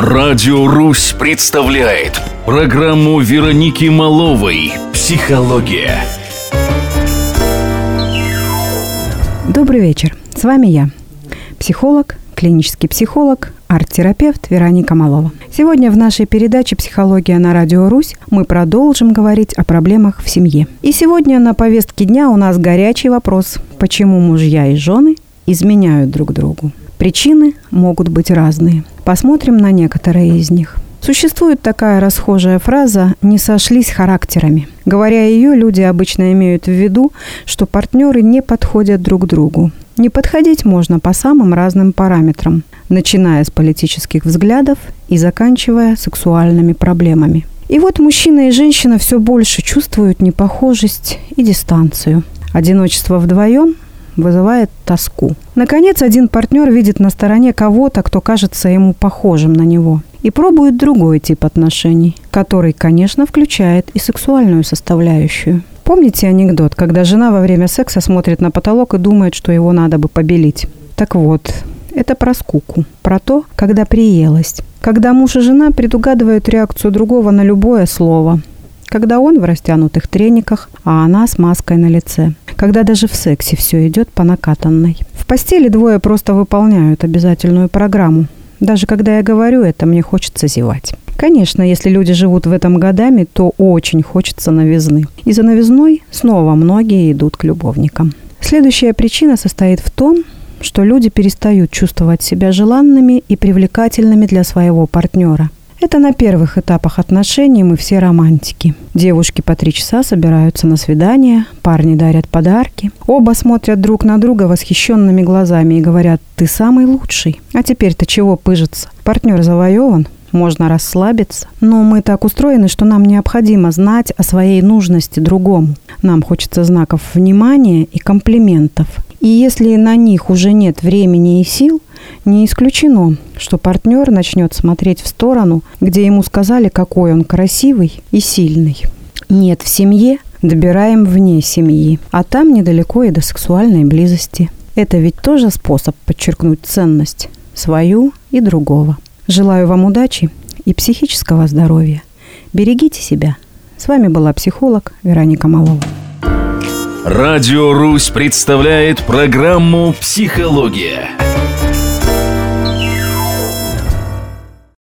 Радио «Русь» представляет программу Вероники Маловой «Психология». Добрый вечер. С вами я, психолог, клинический психолог, арт-терапевт Вероника Малова. Сегодня в нашей передаче «Психология на Радио Русь» мы продолжим говорить о проблемах в семье. И сегодня на повестке дня у нас горячий вопрос. Почему мужья и жены изменяют друг другу? Причины могут быть разные. Посмотрим на некоторые из них. Существует такая расхожая фраза «не сошлись характерами». Говоря ее, люди обычно имеют в виду, что партнеры не подходят друг другу. Не подходить можно по самым разным параметрам, начиная с политических взглядов и заканчивая сексуальными проблемами. И вот мужчина и женщина все больше чувствуют непохожесть и дистанцию. Одиночество вдвоем вызывает тоску. Наконец, один партнер видит на стороне кого-то, кто кажется ему похожим на него, и пробует другой тип отношений, который, конечно, включает и сексуальную составляющую. Помните анекдот, когда жена во время секса смотрит на потолок и думает, что его надо бы побелить? Так вот, это про скуку, про то, когда приелась, когда муж и жена предугадывают реакцию другого на любое слово, когда он в растянутых трениках, а она с маской на лице. Когда даже в сексе все идет по накатанной. В постели двое просто выполняют обязательную программу. Даже когда я говорю это, мне хочется зевать. Конечно, если люди живут в этом годами, то очень хочется новизны. И за новизной снова многие идут к любовникам. Следующая причина состоит в том, что люди перестают чувствовать себя желанными и привлекательными для своего партнера – это на первых этапах отношений мы все романтики. Девушки по три часа собираются на свидание, парни дарят подарки. Оба смотрят друг на друга восхищенными глазами и говорят «ты самый лучший». А теперь-то чего пыжиться? Партнер завоеван, можно расслабиться. Но мы так устроены, что нам необходимо знать о своей нужности другому. Нам хочется знаков внимания и комплиментов. И если на них уже нет времени и сил, не исключено, что партнер начнет смотреть в сторону, где ему сказали, какой он красивый и сильный. Нет в семье, добираем вне семьи, а там недалеко и до сексуальной близости. Это ведь тоже способ подчеркнуть ценность свою и другого. Желаю вам удачи и психического здоровья. Берегите себя. С вами была психолог Вероника Малова. Радио «Русь» представляет программу «Психология».